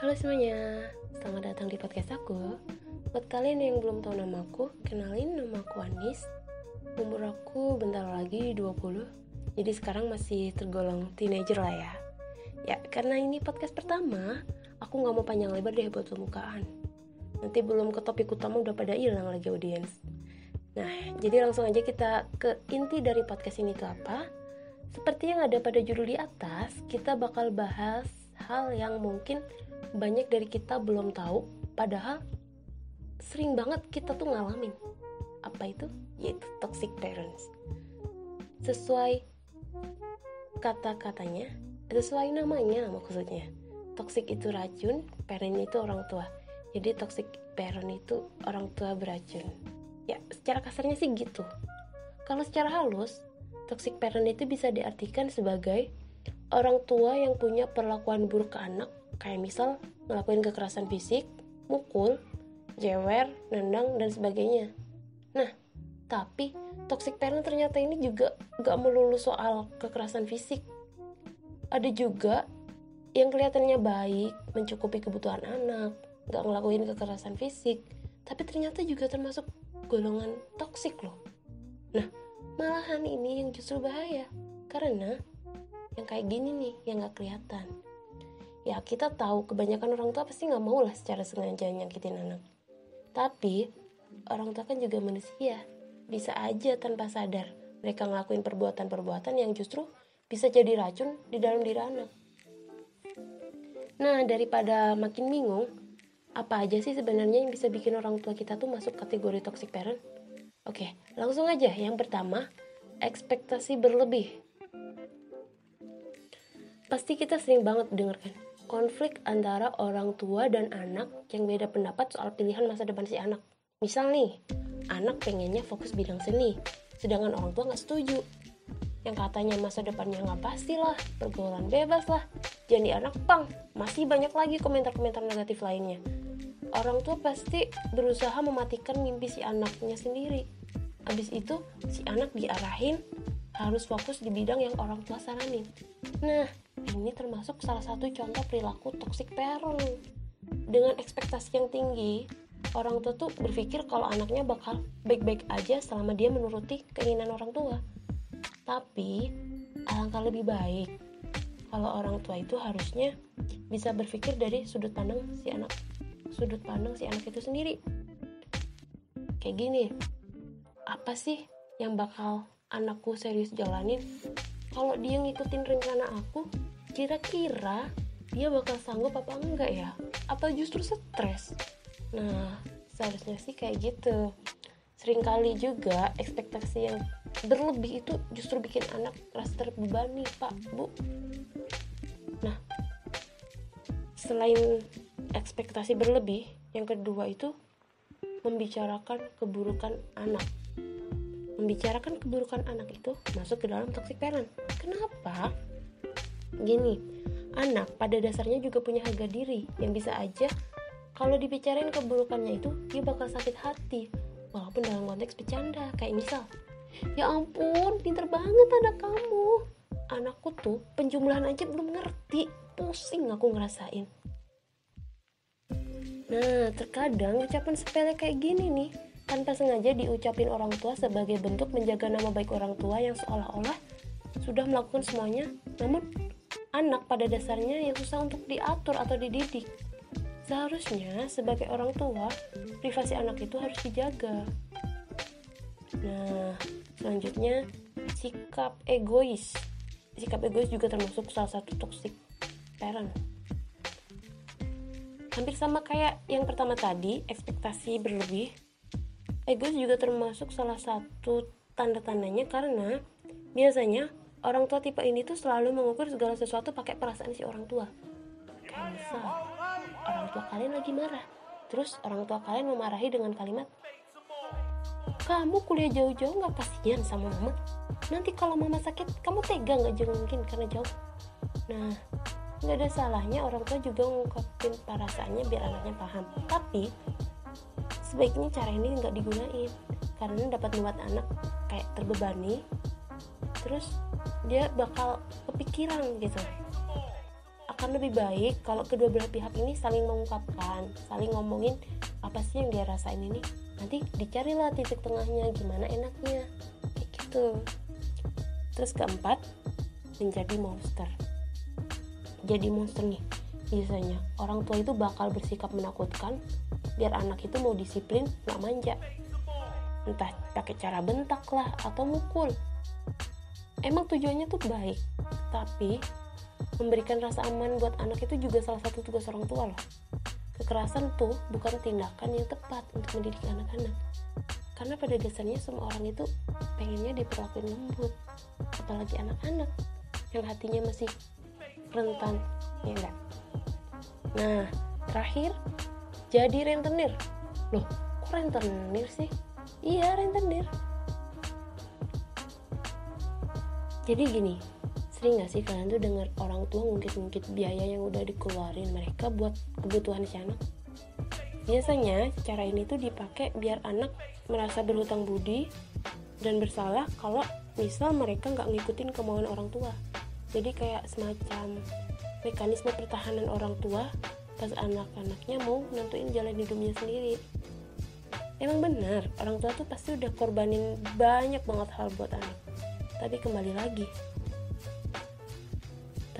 Halo semuanya, selamat datang di podcast aku. Buat kalian yang belum tahu namaku, kenalin nama aku Anis. Umur aku bentar lagi 20, jadi sekarang masih tergolong teenager lah ya. Ya, karena ini podcast pertama, aku nggak mau panjang lebar deh buat pembukaan. Nanti belum ke topik utama udah pada hilang lagi audiens. Nah, jadi langsung aja kita ke inti dari podcast ini tuh apa? Seperti yang ada pada judul di atas, kita bakal bahas hal yang mungkin banyak dari kita belum tahu padahal sering banget kita tuh ngalamin. Apa itu? Yaitu toxic parents. Sesuai kata-katanya sesuai namanya maksudnya. Toxic itu racun parent itu orang tua. Jadi toxic parent itu orang tua beracun. Ya secara kasarnya sih gitu. Kalau secara halus toxic parent itu bisa diartikan sebagai orang tua yang punya perlakuan buruk ke anak kayak misal ngelakuin kekerasan fisik, mukul, jewer, nendang, dan sebagainya. Nah, tapi toxic parent ternyata ini juga gak melulu soal kekerasan fisik. Ada juga yang kelihatannya baik, mencukupi kebutuhan anak, gak ngelakuin kekerasan fisik, tapi ternyata juga termasuk golongan toxic loh. Nah, malahan ini yang justru bahaya, karena yang kayak gini nih yang gak kelihatan. Ya kita tahu kebanyakan orang tua pasti nggak mau lah secara sengaja nyakitin anak. Tapi orang tua kan juga manusia. Bisa aja tanpa sadar mereka ngelakuin perbuatan-perbuatan yang justru bisa jadi racun di dalam diri anak. Nah daripada makin bingung apa aja sih sebenarnya yang bisa bikin orang tua kita tuh masuk kategori toxic parent? Oke langsung aja. Yang pertama ekspektasi berlebih pasti kita sering banget dengarkan konflik antara orang tua dan anak yang beda pendapat soal pilihan masa depan si anak. Misal nih, anak pengennya fokus bidang seni, sedangkan orang tua nggak setuju. Yang katanya masa depannya nggak pasti lah, pergaulan bebas lah, jadi anak pang, masih banyak lagi komentar-komentar negatif lainnya. Orang tua pasti berusaha mematikan mimpi si anaknya sendiri. Abis itu, si anak diarahin harus fokus di bidang yang orang tua saranin. Nah, ini termasuk salah satu contoh perilaku toxic parent. Dengan ekspektasi yang tinggi, orang tua tuh berpikir kalau anaknya bakal baik-baik aja selama dia menuruti keinginan orang tua. Tapi, alangkah lebih baik kalau orang tua itu harusnya bisa berpikir dari sudut pandang si anak sudut pandang si anak itu sendiri. Kayak gini, apa sih yang bakal anakku serius jalanin kalau dia ngikutin rencana aku kira-kira dia bakal sanggup apa enggak ya? Apa justru stres? Nah seharusnya sih kayak gitu. Seringkali juga ekspektasi yang berlebih itu justru bikin anak rasa terbebani pak bu. Nah selain ekspektasi berlebih yang kedua itu membicarakan keburukan anak membicarakan keburukan anak itu masuk ke dalam toxic parent. Kenapa? Gini, anak pada dasarnya juga punya harga diri yang bisa aja kalau dibicarain keburukannya itu dia bakal sakit hati. Walaupun dalam konteks bercanda kayak misal ya ampun pinter banget anak kamu. Anakku tuh penjumlahan aja belum ngerti pusing aku ngerasain. Nah terkadang ucapan sepele kayak gini nih tanpa sengaja diucapin orang tua sebagai bentuk menjaga nama baik orang tua yang seolah-olah sudah melakukan semuanya namun anak pada dasarnya yang susah untuk diatur atau dididik. Seharusnya sebagai orang tua, privasi anak itu harus dijaga. Nah, selanjutnya sikap egois. Sikap egois juga termasuk salah satu toxic parent. Hampir sama kayak yang pertama tadi, ekspektasi berlebih. Egois juga termasuk salah satu tanda-tandanya karena biasanya orang tua tipe ini tuh selalu mengukur segala sesuatu pakai perasaan si orang tua. Kayak misal orang tua kalian lagi marah terus orang tua kalian memarahi dengan kalimat kamu kuliah jauh-jauh nggak kasihan sama mama? Nanti kalau mama sakit kamu tega nggak jengukin karena jauh? Nah nggak ada salahnya orang tua juga ngungkapin perasaannya biar anaknya paham. Tapi sebaiknya cara ini nggak digunain. Karena dapat membuat anak kayak terbebani terus dia bakal kepikiran gitu. Akan lebih baik kalau kedua belah pihak ini saling mengungkapkan saling ngomongin apa sih yang dia rasain ini? Nanti dicarilah titik tengahnya gimana enaknya. Kayak gitu. Terus keempat menjadi monster. Jadi monster nih biasanya. Orang tua itu bakal bersikap menakutkan biar anak itu mau disiplin nggak manja. Entah pakai cara bentak lah atau mukul. Emang tujuannya tuh baik tapi memberikan rasa aman buat anak itu juga salah satu tugas orang tua loh. Kekerasan tuh bukan tindakan yang tepat untuk mendidik anak-anak. Karena pada dasarnya semua orang itu pengennya diperlakukan lembut apalagi anak-anak yang hatinya masih rentan ya enggak nah terakhir jadi rentenir. Loh kok rentenir sih? Iya rentenir. Jadi gini sering gak sih kalian tuh dengar orang tua ngungkit-ngungkit biaya yang udah dikeluarin mereka buat kebutuhan si anak? Biasanya cara ini tuh dipakai biar anak merasa berhutang budi dan bersalah kalau misal mereka nggak ngikutin kemauan orang tua. Jadi kayak semacam mekanisme pertahanan orang tua pas anak-anaknya mau nentuin jalan hidupnya sendiri emang benar orang tua tuh pasti udah korbanin banyak banget hal buat anak tapi kembali lagi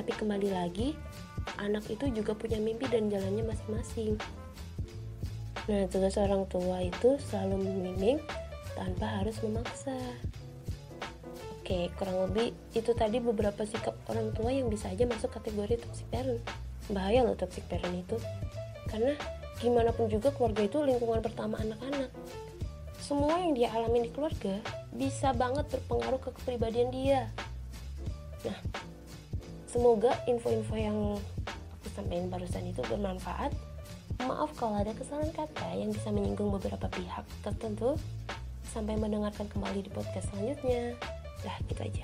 tapi kembali lagi, anak itu juga punya mimpi dan jalannya masing-masing. Nah, tugas orang tua itu selalu membimbing tanpa harus memaksa. Oke, kurang lebih itu tadi beberapa sikap orang tua yang bisa aja masuk kategori toxic parent. Bahaya loh toxic parent itu. Karena gimana pun juga keluarga itu lingkungan pertama anak-anak. Semua yang dia alami di keluarga bisa banget berpengaruh ke kepribadian dia. Nah, Semoga info-info yang aku sampaikan barusan itu bermanfaat. Maaf kalau ada kesalahan kata yang bisa menyinggung beberapa pihak tertentu. Sampai mendengarkan kembali di podcast selanjutnya. Dah, gitu aja.